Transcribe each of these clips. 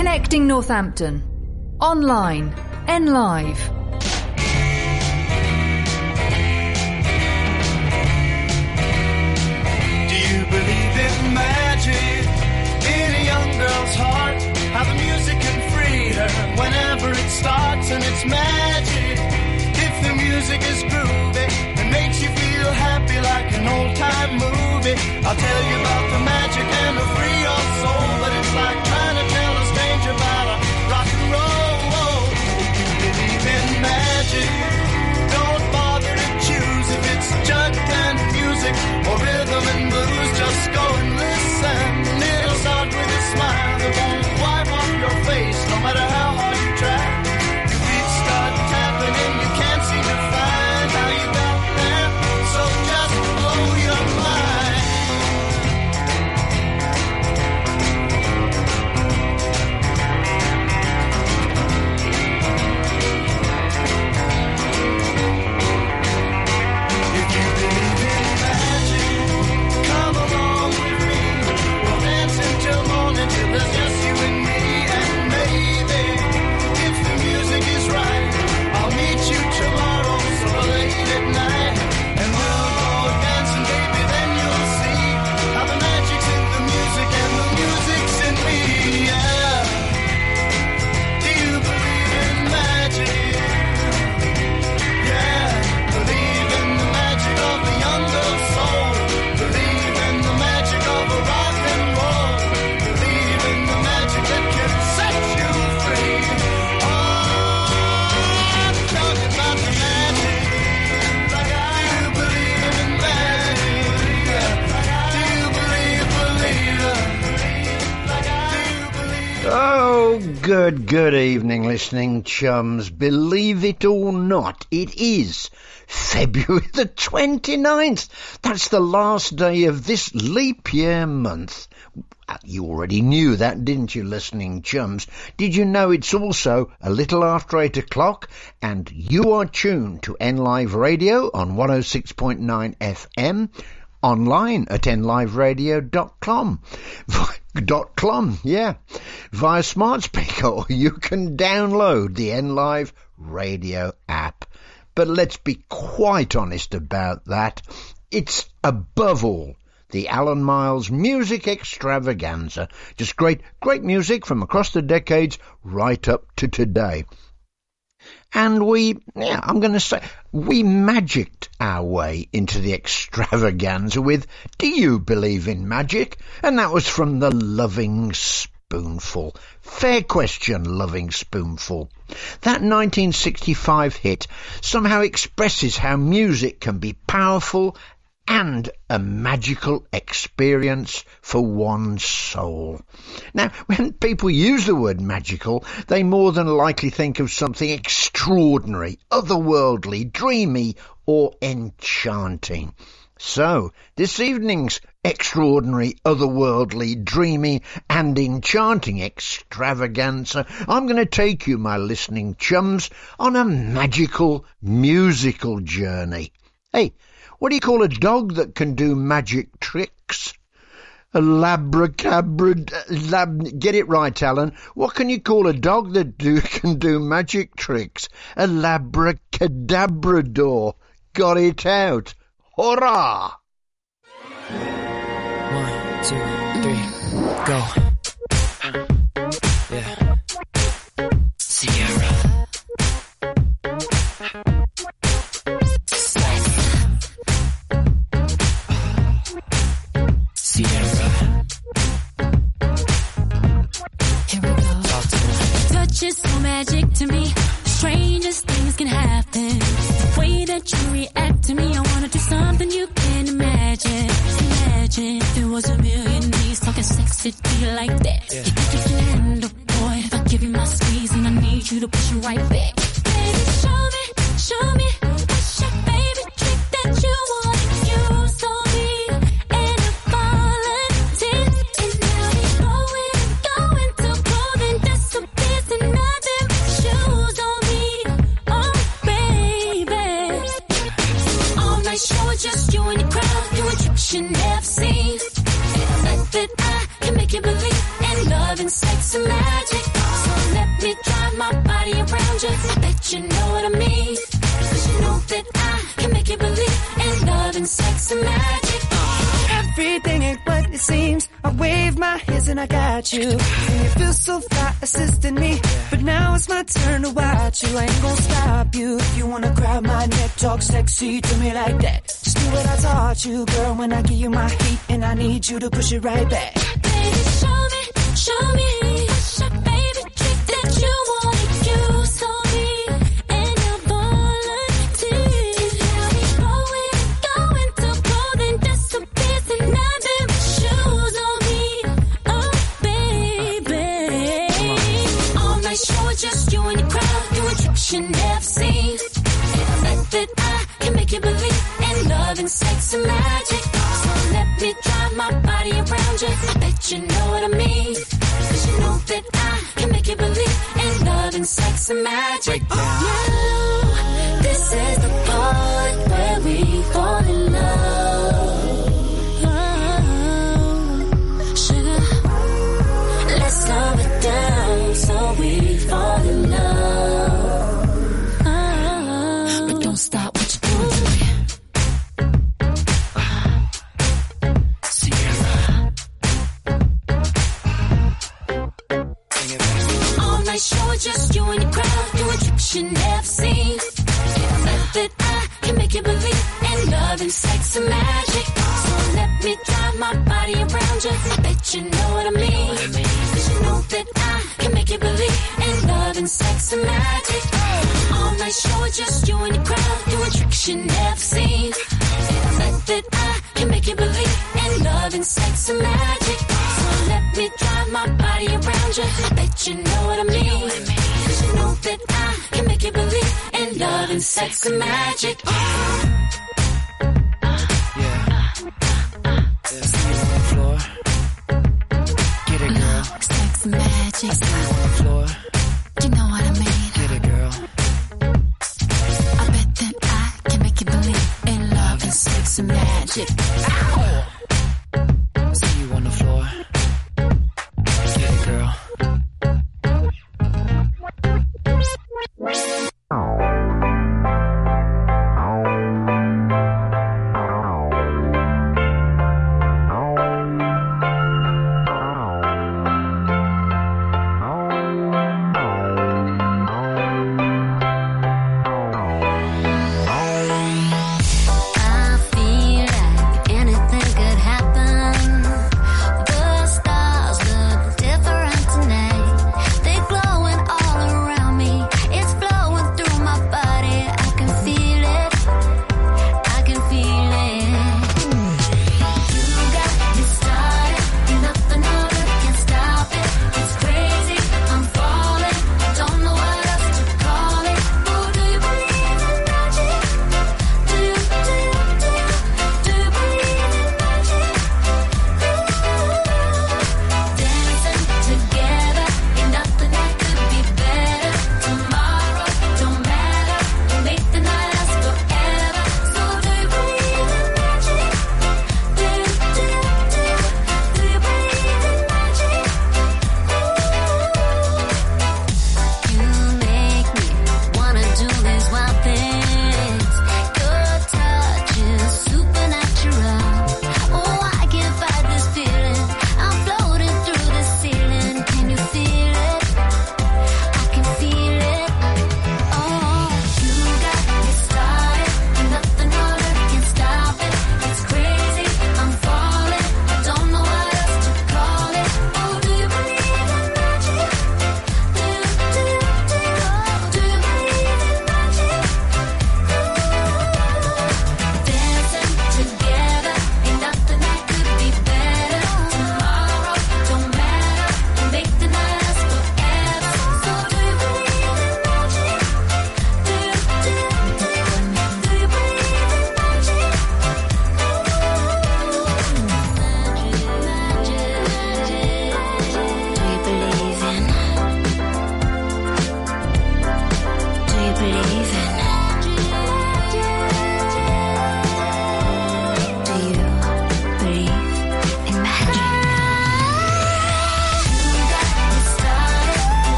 Connecting Northampton. Online. Live. Do you believe in magic in a young girl's heart? How the music can free her whenever it starts, and it's magic. If the music is groovy and makes you feel happy like an old time movie, I'll tell you about the magic and it'll free your soul. But it's like rhythm and blues. Just go and listen. It'll start with a smile that won't good, good evening, listening chums. Believe it or not, it is February the 29th. That's the last day of this leap year month. Uh, You already knew that, didn't you, listening chums? Did you know it's also a little after eight o'clock and you are tuned to NLive Radio on 106.9 FM online at nliveradio.com. dot com, yeah, via smart speaker, or you can download the NLive radio app. But let's be quite honest about that. It's above all the Alan Miles Music Extravaganza. Just great, great music from across the decades right up to today. And we, yeah, I'm going to say, we magicked our way into the extravaganza with Do You Believe in Magic? And that was from the Lovin' Spoonful. Fair question, Lovin' Spoonful. That 1965 hit somehow expresses how music can be powerful and a magical experience for one's soul. Now, when people use the word magical, they more than likely think of something extraordinary, otherworldly, dreamy, or enchanting. So, this evening's extraordinary, otherworldly, dreamy, and enchanting extravaganza, I'm going to take you, my listening chums, on a magical, musical journey. Hey, what do you call a dog that can do magic tricks? A labracabra, lab, get it right, Alan. What can you call a dog that do, can do magic tricks? A labracadabrador. Got it out. Hurrah! One, two, three, go. That you react to me, I wanna do something you can imagine. Imagine if it was a million days talking sexy to you like that. You think you can handle, boy? If I give you my squeeze and I need you to push it right back. Magic. Everything ain't what it seems. I wave my hands and I got you. And you feel so fly assisting me. But now it's my turn to watch you. I ain't gonna stop you. If you wanna grab my neck, talk sexy to me like that. Just do what I taught you, girl. When I give you my heat and I need you to push it right back. Baby, show me, show me.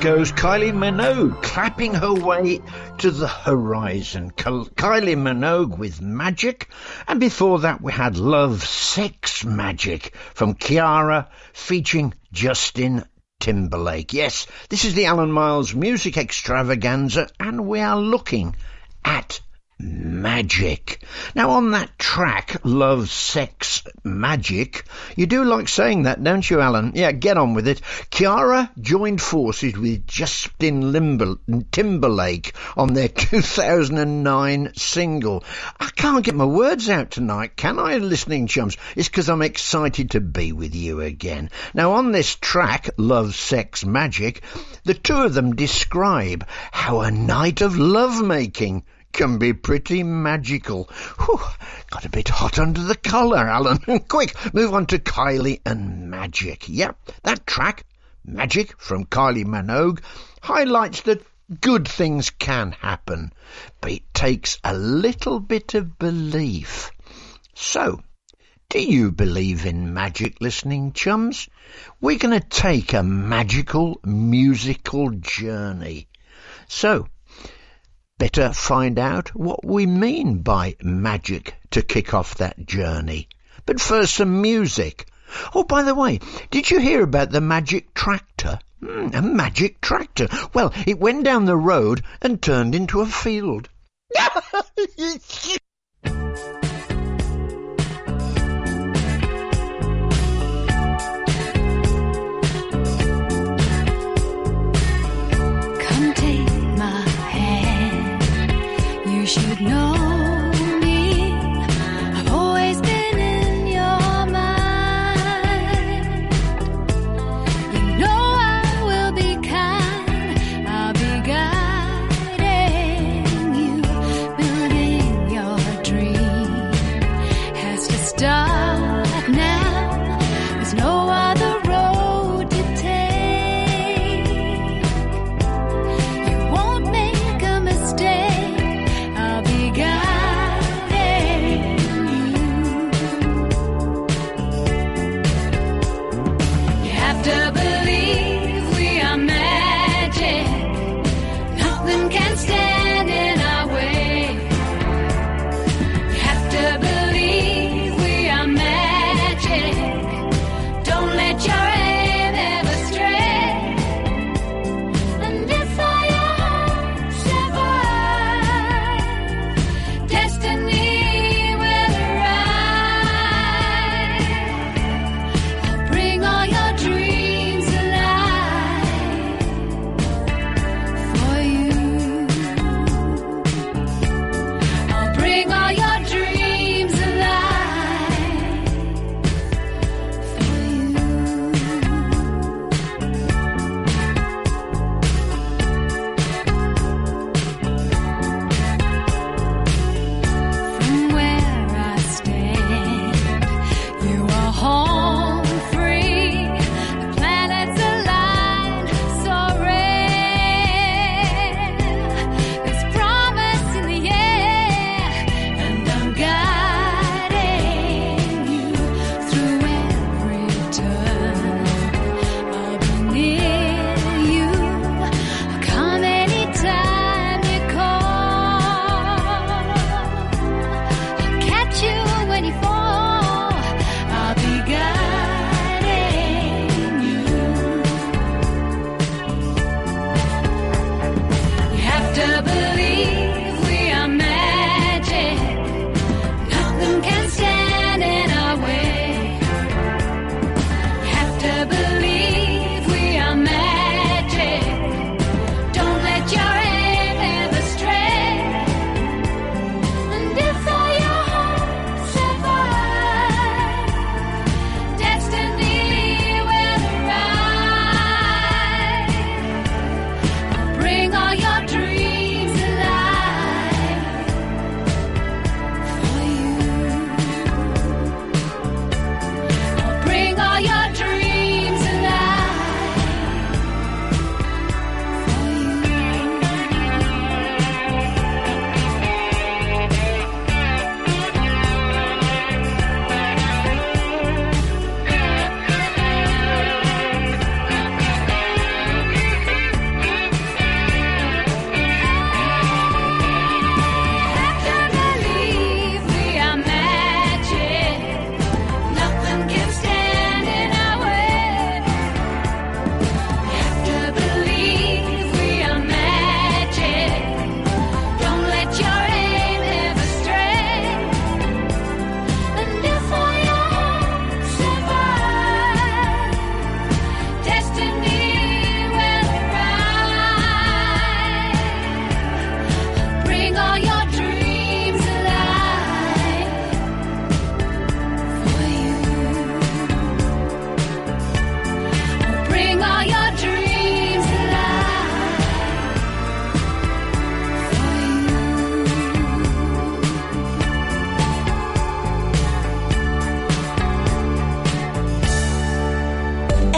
Goes Kylie Minogue, clapping her way to the horizon. Kylie Minogue with Magic, and before that we had Love, Sex, Magic from Kiara, featuring Justin Timberlake. Yes, this is the Alan Miles Music Extravaganza, and we are looking at magic. Now, on that track, Love, Sex, Magic, you do like saying that, don't you, Alan? Yeah, get on with it. Kiara joined forces with Justin Limber- Timberlake on their 2009 single. I can't get my words out tonight, can I, listening chums? It's because I'm excited to be with you again. Now, on this track, Love, Sex, Magic, the two of them describe how a night of lovemaking can be pretty magical. Whew, got a bit hot under the collar, Alan. Quick, move on to Kylie and Magic. Yep, that track, Magic from Kylie Minogue, highlights that good things can happen, but it takes a little bit of belief. So, do you believe in magic, listening chums? We're going to take a magical musical journey. So, better find out what we mean by magic to kick off that journey. But first, some music. Oh, by the way, did you hear about the magic tractor? Hmm, a magic tractor. Well, it went down the road and turned into a field. You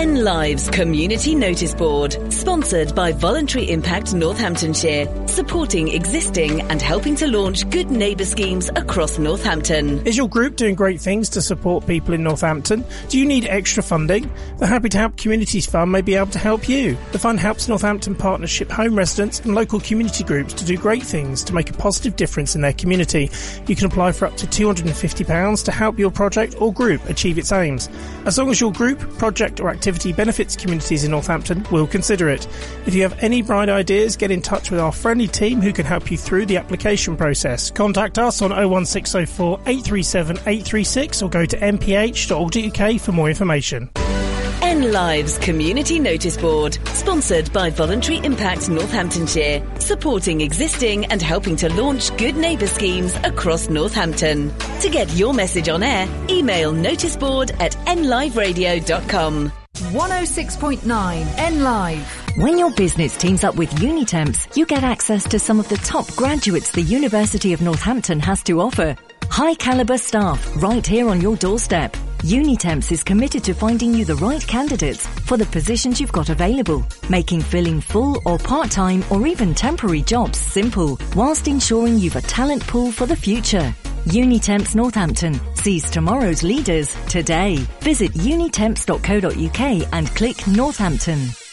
N Lives Community Notice Board, sponsored by Voluntary Impact Northamptonshire, supporting existing and helping to launch good neighbour schemes across Northampton. Is your group doing great things to support people in Northampton? Do you need extra funding? The Happy to Help Communities Fund may be able to help you. The fund helps Northampton Partnership home residents and local community groups to do great things to make a positive difference in their community. You can apply for up to £250 to help your project or group achieve its aims. As long as your group, project or activity benefits communities in Northampton, we'll consider it. If you have any bright ideas, get in touch with our friendly team who can help you through the application process. Contact us on 01604 837 836 or go to nph.org.uk for more information. N Lives Community Notice Board, sponsored by Voluntary Impact Northamptonshire, supporting existing and helping to launch good neighbour schemes across Northampton. To get your message on air, email noticeboard at nliveradio.com. 106.9 N Live. When your business teams up with Unitemps, you get access to some of the top graduates the University of Northampton has to offer. High caliber staff right here on your doorstep. Unitemps is committed to finding you the right candidates for the positions you've got available, making filling full or part-time or even temporary jobs simple, whilst ensuring you've a talent pool for the future. Unitemps Northampton sees tomorrow's leaders today. Visit unitemps.co.uk and click Northampton.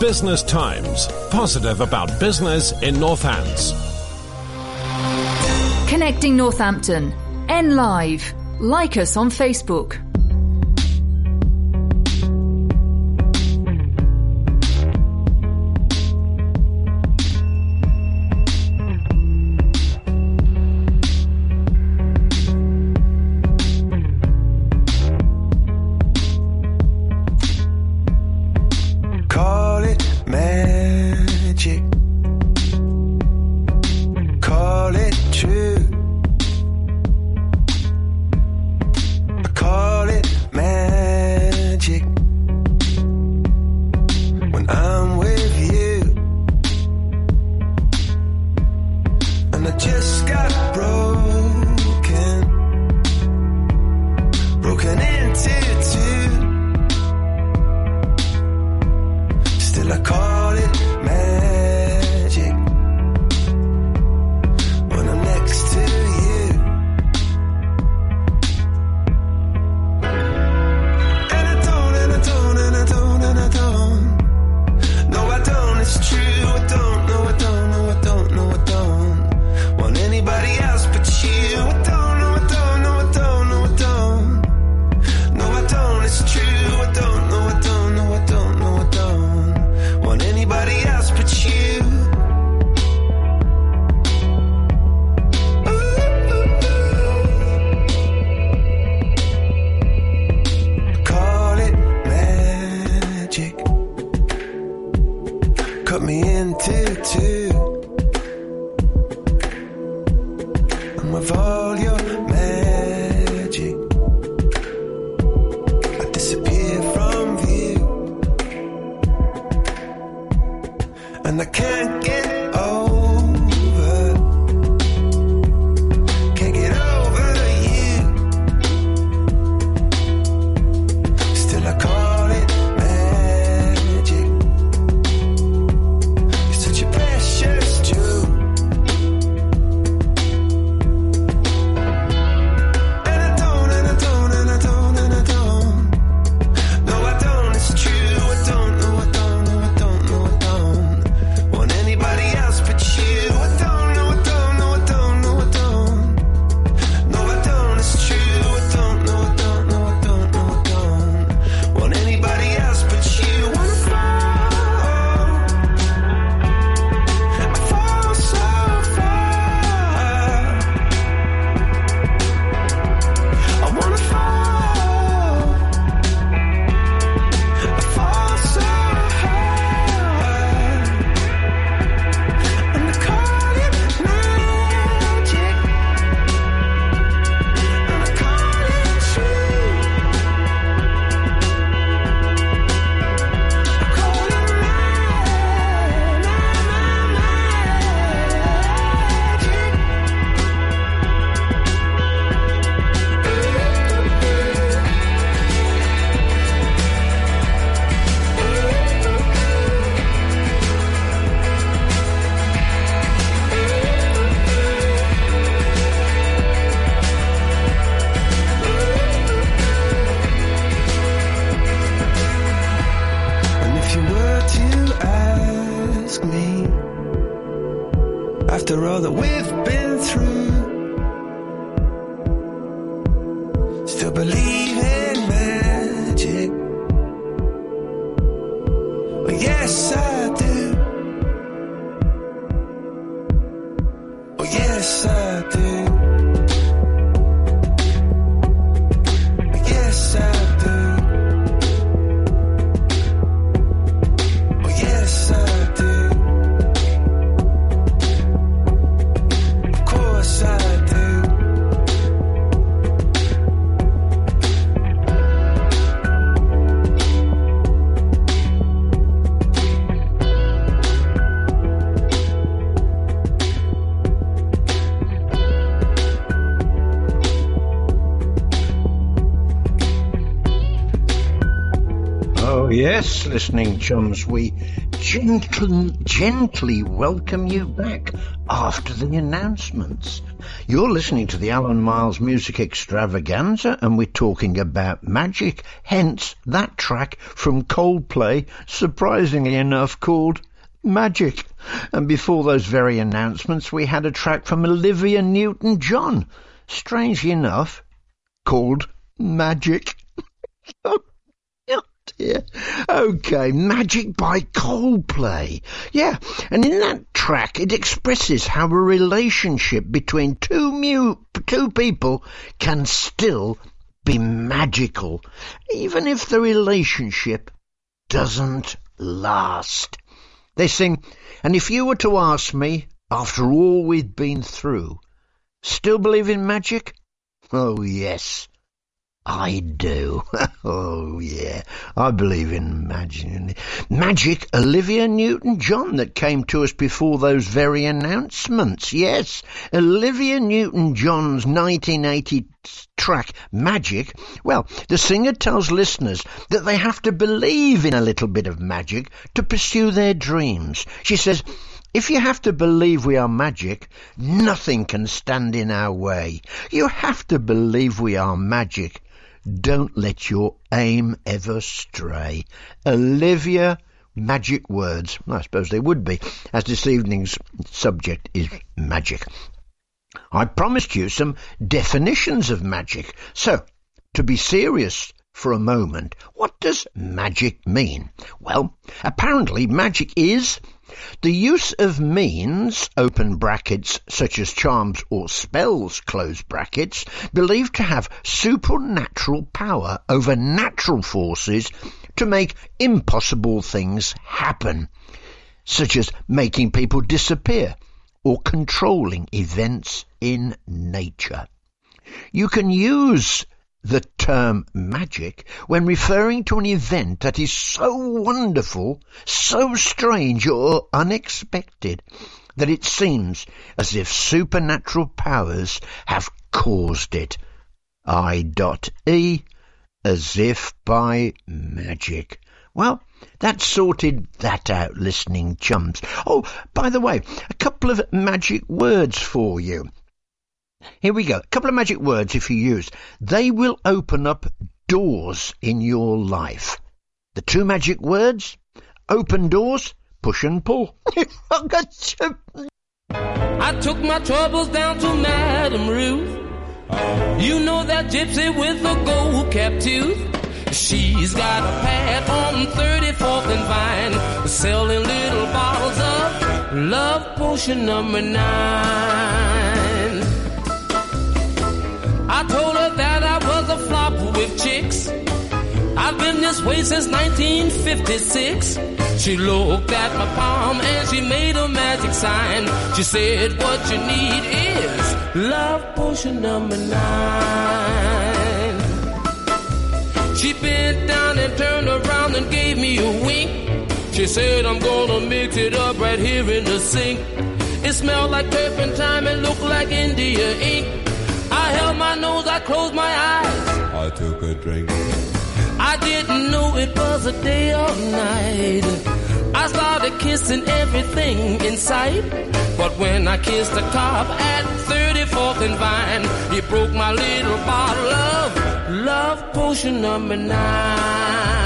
Business Times positive about business in Northants. Connecting Northampton. N Live. Like us on Facebook. Into yes, listening chums, we gentle, gently welcome you back after the announcements. You're listening to the Alan Miles Music Extravaganza and we're talking about magic, hence that track from Coldplay, surprisingly enough called Magic. And before those very announcements, we had a track from Olivia Newton-John, strangely enough, called Magic. Dear. Okay, Magic by Coldplay. Yeah, and in that track it expresses how a relationship between two mu- two people can still be magical, even if the relationship doesn't last. They sing, and if you were to ask me, after all we've been through, still believe in magic? Oh yes. I do. oh, yeah. I believe in magic. Magic Olivia Newton-John that came to us before those very announcements. Yes, Olivia Newton-John's 1980 track Magic. Well, the singer tells listeners that they have to believe in a little bit of magic to pursue their dreams. She says, if you have to believe we are magic, nothing can stand in our way. You have to believe we are magic. Don't let your aim ever stray. Olivia, magic words. I suppose they would be, as this evening's subject is magic. I promised you some definitions of magic. So, to be serious for a moment, what does magic mean? Well, apparently magic is the use of means, open brackets, such as charms or spells, close brackets, believed to have supernatural power over natural forces to make impossible things happen, such as making people disappear or controlling events in nature. You can use the term magic when referring to an event that is so wonderful, so strange or unexpected that it seems as if supernatural powers have caused it. I dot E as if by magic. Well, that sorted that out, listening chums. Oh, by the way, a couple of magic words for you. Here we go. A couple of magic words if you use. They will open up doors in your life. The two magic words, open doors, push and pull. I took my troubles down to Madame Ruth. You know that gypsy with the gold cap tooth. She's got a pad on 34th and Vine, selling little bottles of love potion number nine. I told her that I was a flop with chicks. I've been this way since 1956. She looked at my palm and she made a magic sign. She said, What you need is love potion number nine. She bent down and turned around and gave me a wink. She said, I'm gonna mix it up right here in the sink. It smelled like turpentine and looked like India ink. I held my nose, I closed my eyes. I took a drink. I didn't know it was a day or night. I started kissing everything in sight. But when I kissed the cop at 34th and Vine, he broke my little bottle of love potion number nine.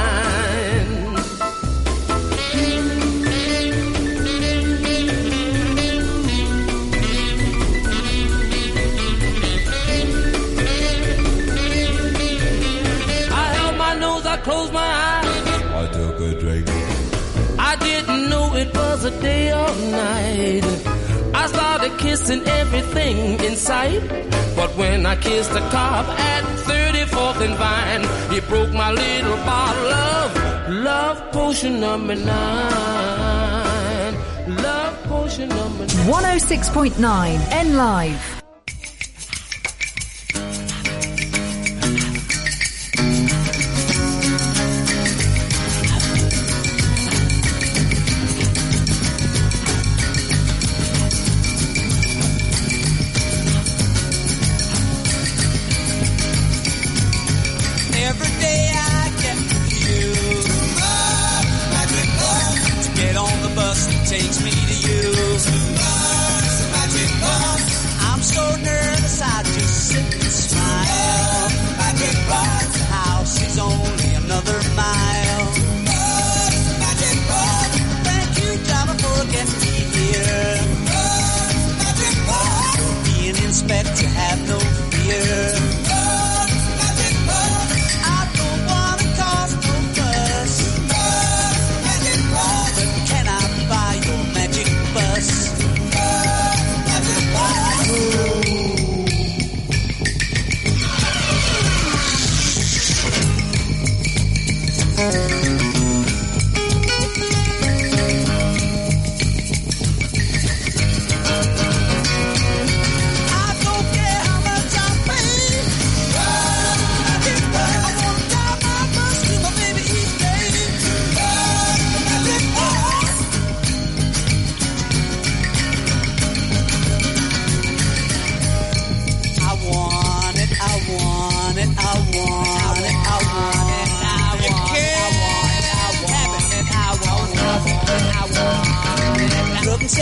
closed my eyes. I took a drink. I didn't know it was a day or night. I started kissing everything in sight. But when I kissed a cop at 34th and Vine, he broke my little bottle of love potion number nine. Love potion number nine. 106.9 N Live.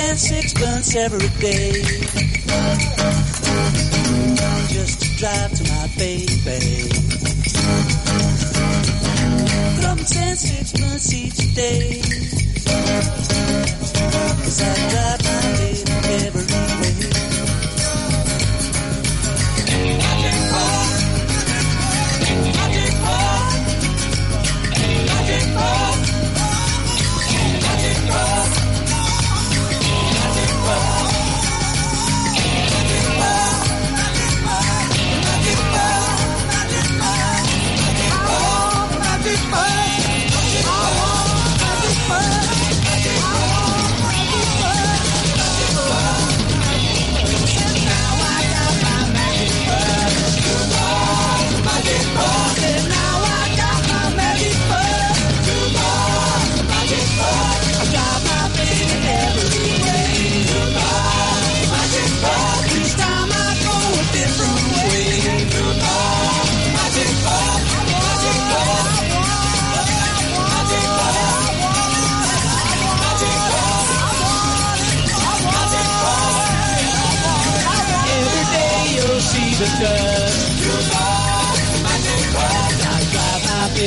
And sixpence every day. Just to drive to my baby. Rubbing and sixpence each day. Cause I drive my baby every way.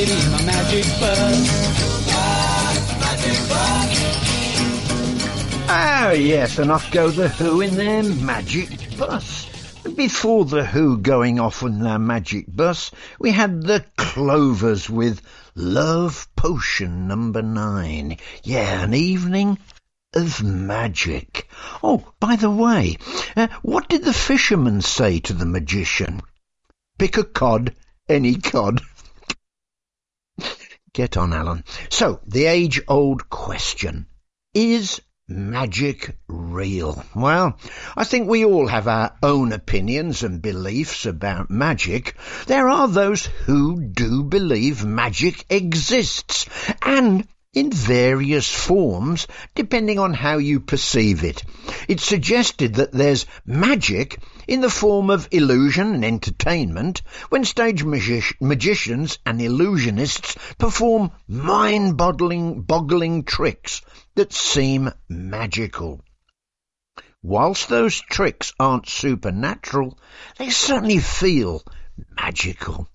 Baby my magic. Oh, yes, and off go the Who in their magic bus. Before the Who going off on their magic bus, we had the Clovers with Love Potion number nine. Yeah, an evening of magic. Oh, by the way, uh, what did the fisherman say to the magician? Pick a cod, any cod. Get on, Alan. So, the age-old question. Is magic real? Well, I think we all have our own opinions and beliefs about magic. There are those who do believe magic exists, and in various forms, depending on how you perceive it. It's suggested that there's magic in the form of illusion and entertainment when stage magi- magicians and illusionists perform mind-boggling boggling tricks that seem magical. Whilst those tricks aren't supernatural, they certainly feel magical.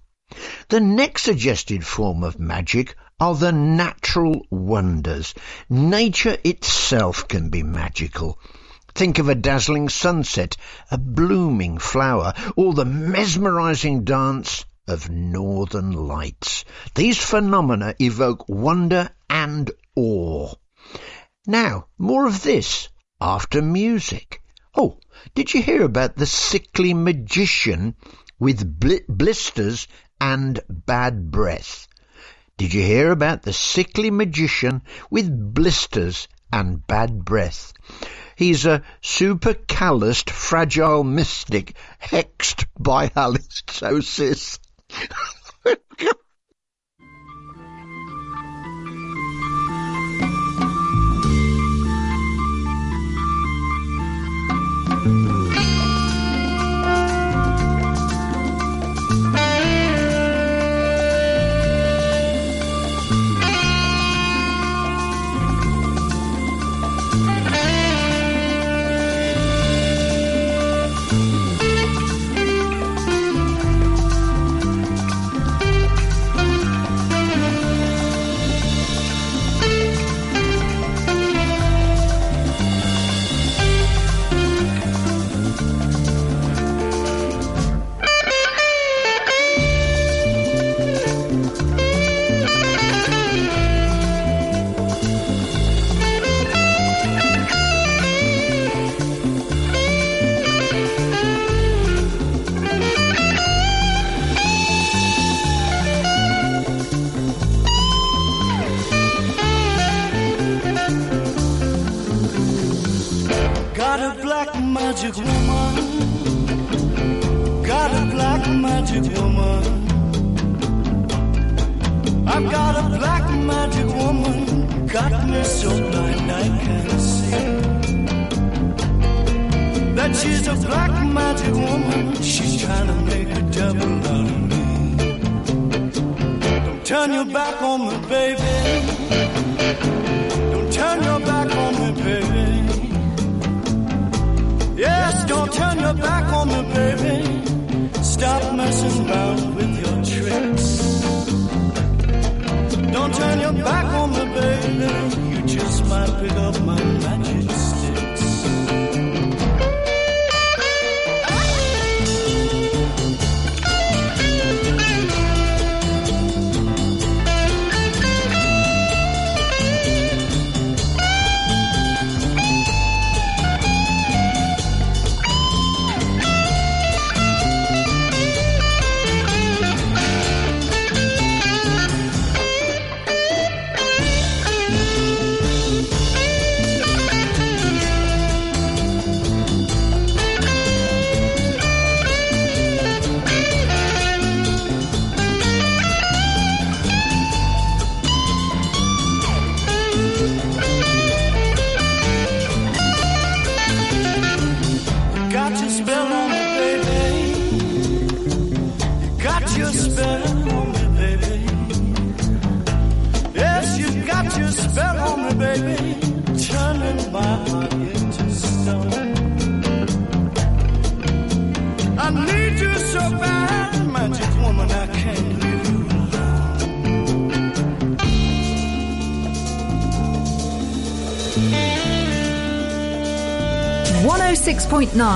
The next suggested form of magic are the natural wonders. Nature itself can be magical. Think of a dazzling sunset, a blooming flower, or the mesmerizing dance of northern lights. These phenomena evoke wonder and awe. Now, more of this after music. Oh, did you hear about the sickly magician with bli- blisters and bad breath? Did you hear about the sickly magician with blisters and bad breath? He's a super calloused, fragile mystic hexed by. Got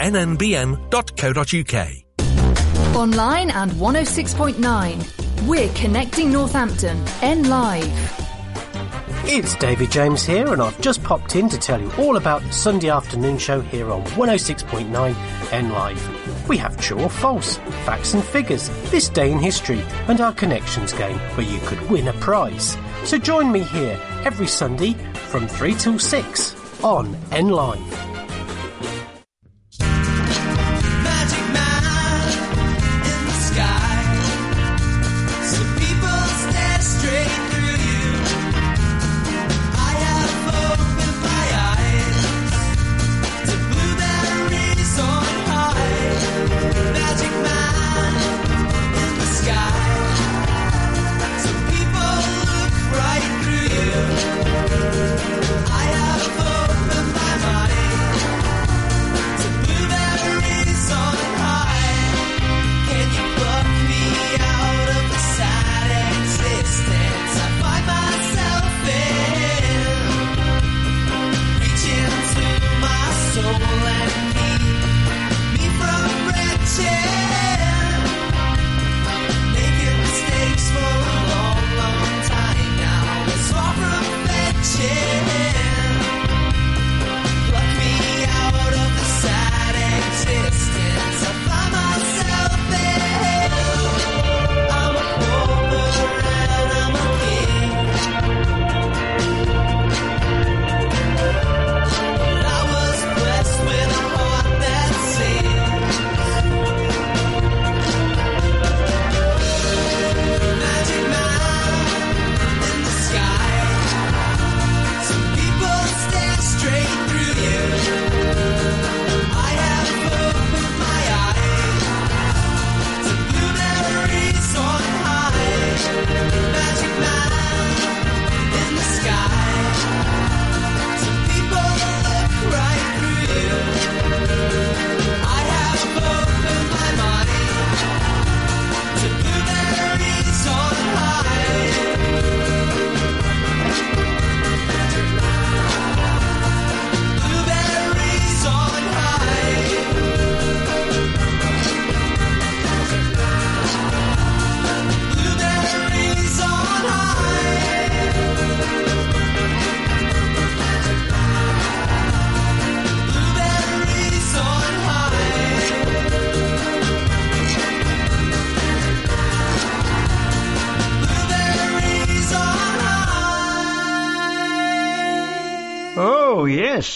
nnbn.co.uk. Online and 106.9. We're connecting Northampton. N Live. It's David James here, and I've just popped in to tell you all about the Sunday afternoon show here on 106.9 N Live. We have true or false, facts and figures, this day in history, and our connections game where you could win a prize. So join me here every Sunday from 3 till 6 on N Live.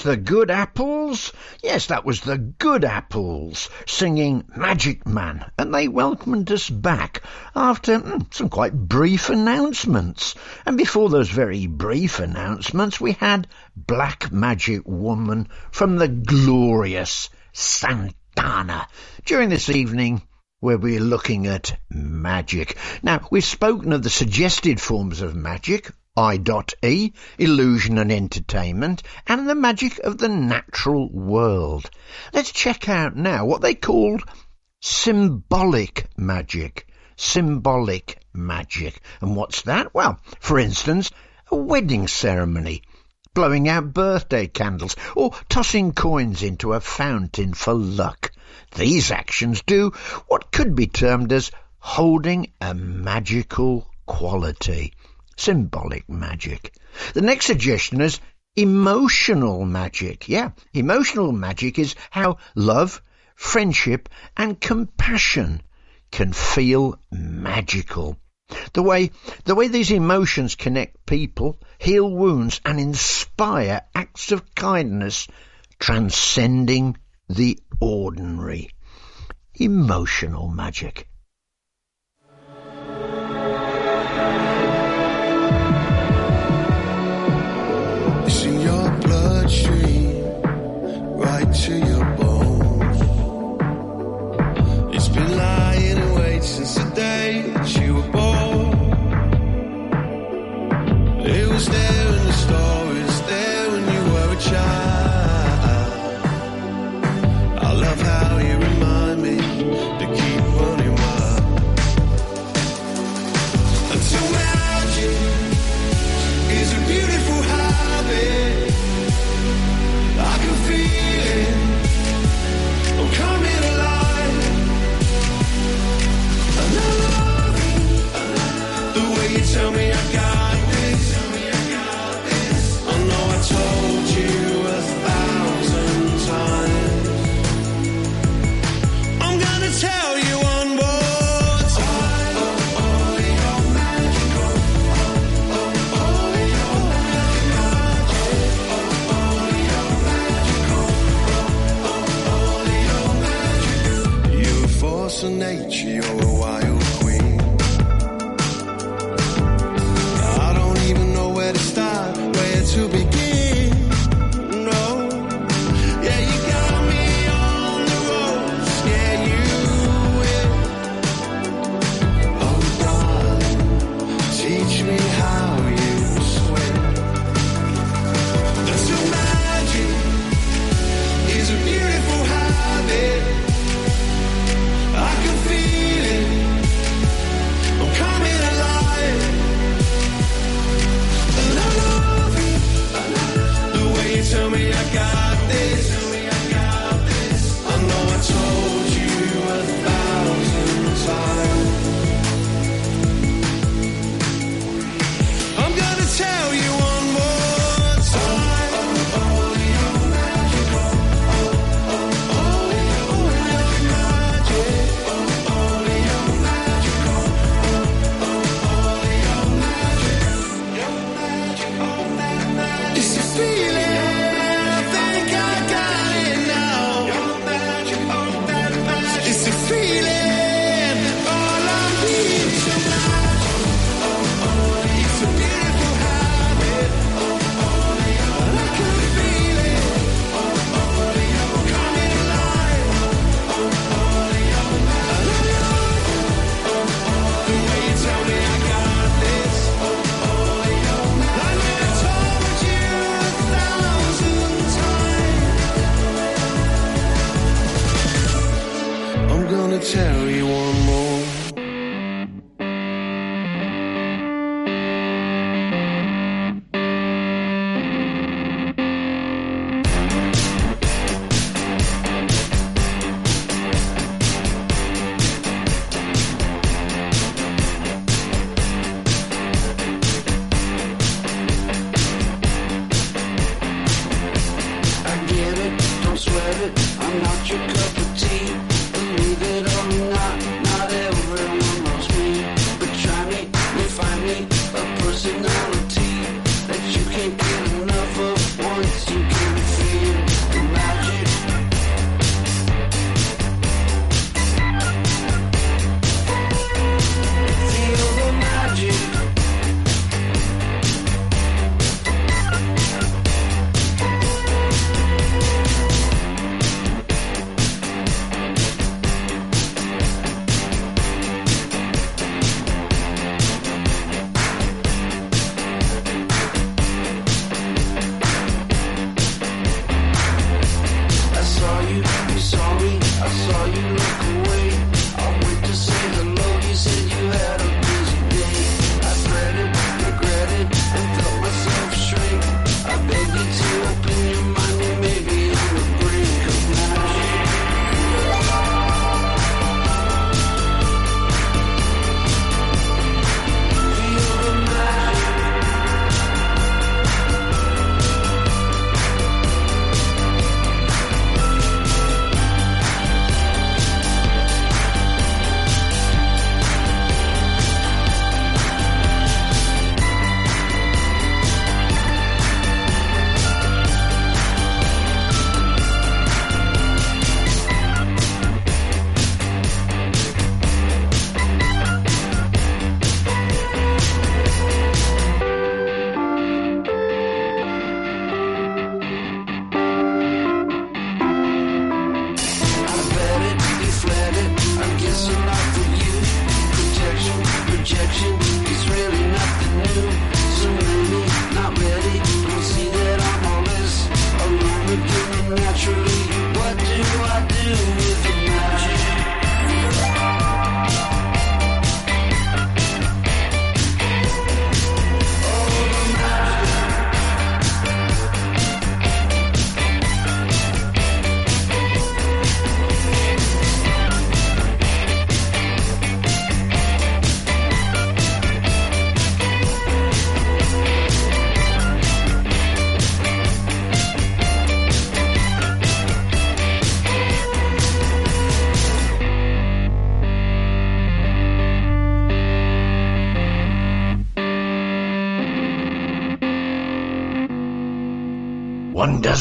The Good Apples. Yes, that was the Good Apples singing Magic Man, and they welcomed us back after mm, some quite brief announcements. And before those very brief announcements, we had Black Magic Woman from the glorious Santana during this evening where we're looking at magic. Now, we've spoken of the suggested forms of magic, I.E, illusion and entertainment, and the magic of the natural world. Let's check out now what they called symbolic magic. Symbolic magic. And what's that? Well, for instance, a wedding ceremony, blowing out birthday candles, or tossing coins into a fountain for luck. These actions do what could be termed as holding a magical quality. Symbolic magic. The next suggestion is emotional magic. Yeah, emotional magic is how love, friendship, and compassion can feel magical. The way, the way these emotions connect people, heal wounds, and inspire acts of kindness, transcending the ordinary. Emotional magic.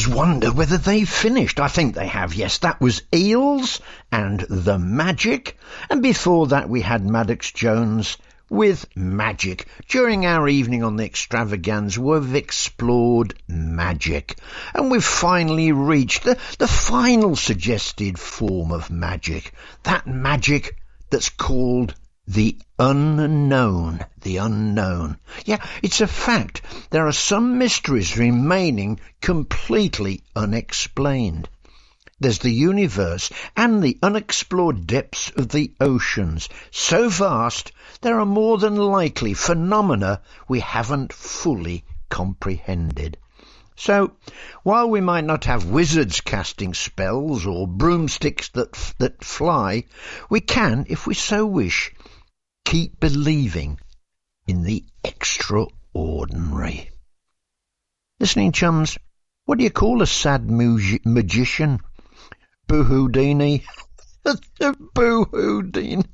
Does wonder whether they've finished. I think they have, yes. That was Eels and The Magic. And before that we had Maddox Jones with Magic. During our evening on the extravaganza we've explored magic. And we've finally reached the, the final suggested form of magic. That magic that's called the unknown. The unknown. Yeah, it's a fact. There are some mysteries remaining completely unexplained. There's the universe and the unexplored depths of the oceans. So vast, there are more than likely phenomena we haven't fully comprehended. So, while we might not have wizards casting spells or broomsticks that, that fly, we can, if we so wish, keep believing in the extraordinary. Listening chums, what do you call a sad mu- magician? Boo-Houdini? Boo-Houdini.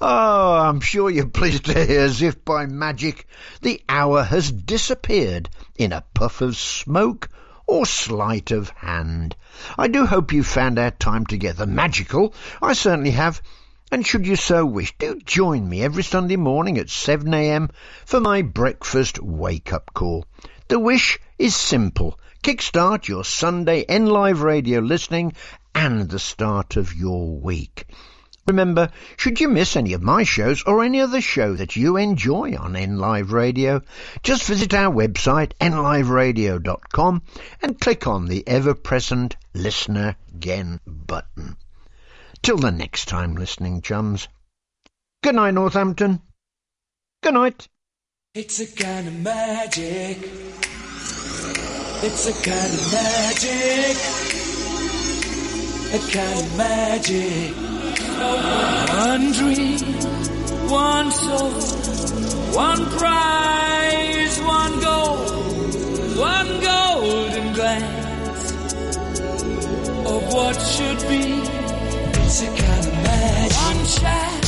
Oh, I'm sure you're pleased to hear as if by magic the hour has disappeared in a puff of smoke or sleight of hand. I do hope you found our time together magical. I certainly have. And should you so wish, do join me every Sunday morning at 7am for my breakfast wake-up call. The wish is simple. Kickstart your Sunday N Live radio listening and the start of your week. Remember, should you miss any of my shows or any other show that you enjoy on NLive Radio, just visit our website nliveradio.com and click on the ever-present Listener Again button. Till the next time, listening chums. Good night, Northampton. Good night. It's a kind of magic. It's a kind of magic. A kind of magic. One dream, one soul, one prize, one goal, one golden glance of what should be it's kind of magic. One shot.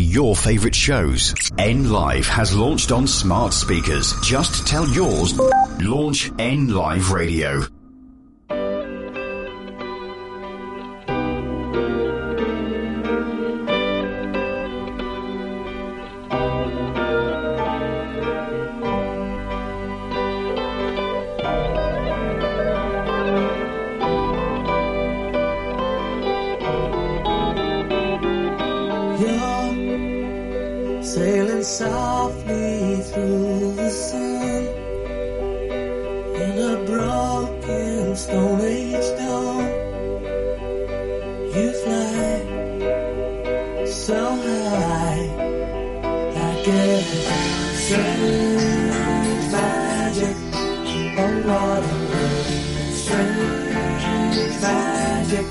your favorite shows. N Live has launched on smart speakers. Just tell yours. Launch N Live Radio. You fly so high, I get strange magic oh, on water, strange magic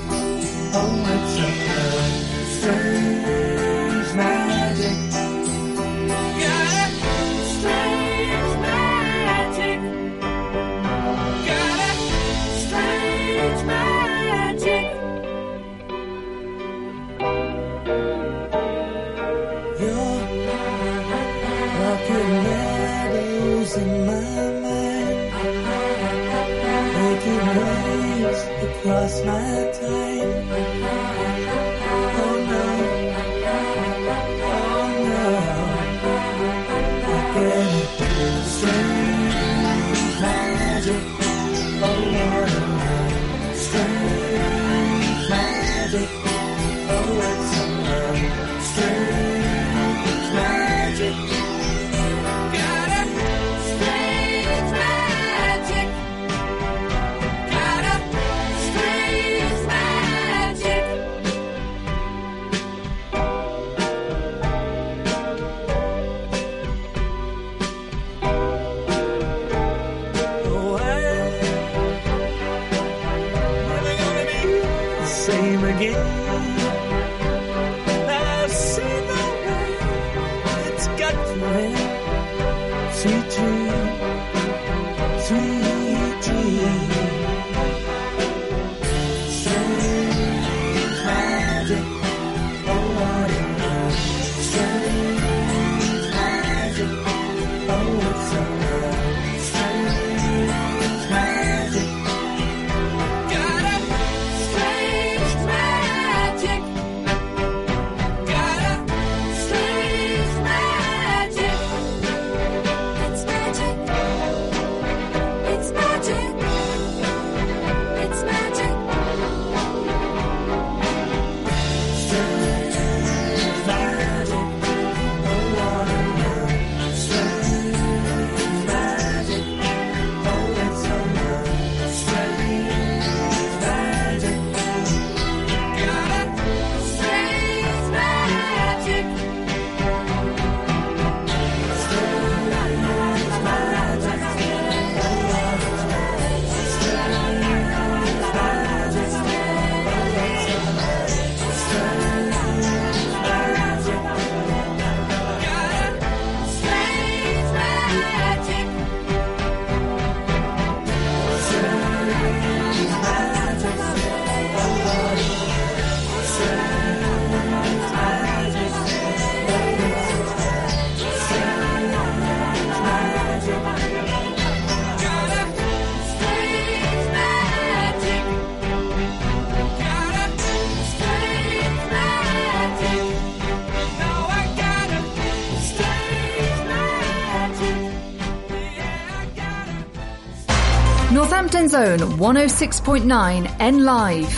Own 106.9 N Live.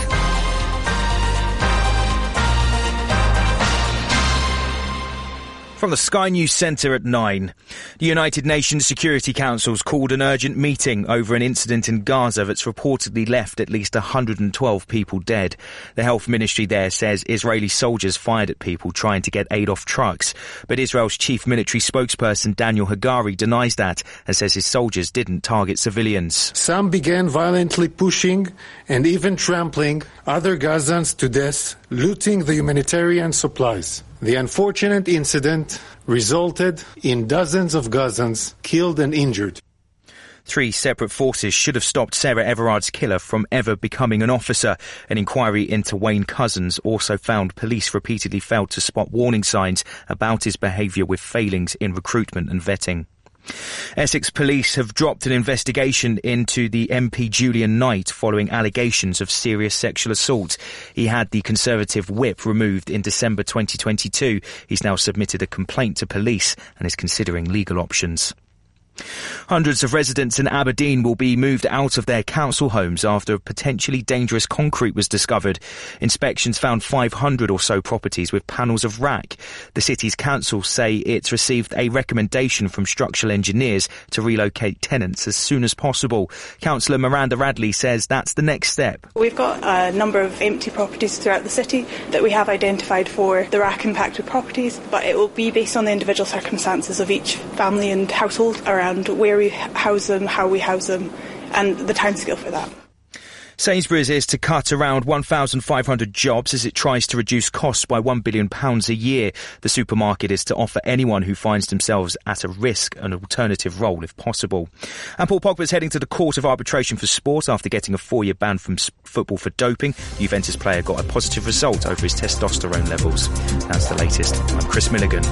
From the Sky News Centre at 9. The United Nations Security Council's called an urgent meeting over an incident in Gaza that's reportedly left at least 112 people dead. The health ministry there says Israeli soldiers fired at people trying to get aid off trucks. But Israel's chief military spokesperson Daniel Hagari denies that and says his soldiers didn't target civilians. Some began violently pushing and even trampling other Gazans to death, looting the humanitarian supplies. The unfortunate incident resulted in dozens of Gazans killed and injured. Three separate forces should have stopped Sarah Everard's killer from ever becoming an officer. An inquiry into Wayne Couzens also found police repeatedly failed to spot warning signs about his behaviour with failings in recruitment and vetting. Essex police have dropped an investigation into the MP Julian Knight following allegations of serious sexual assault. He had the Conservative whip removed in December 2022. He's now submitted a complaint to police and is considering legal options. Hundreds of residents in Aberdeen will be moved out of their council homes after potentially dangerous concrete was discovered. Inspections found 500 or so properties with panels of RAAC. The city's council say it's received a recommendation from structural engineers to relocate tenants as soon as possible. Councillor Miranda Radley says that's the next step. We've got a number of empty properties throughout the city that we have identified for the RAAC impacted properties, but it will be based on the individual circumstances of each family and household around where we house them, how we house them, and the timescale for that. Sainsbury's is to cut around 1,500 jobs as it tries to reduce costs by £1 billion a year. The supermarket is to offer anyone who finds themselves at a risk an alternative role if possible. And Paul Pogba is heading to the Court of Arbitration for Sport after getting a four year ban from football for doping. Juventus player got a positive result over his testosterone levels. That's the latest. I'm Chris Milligan.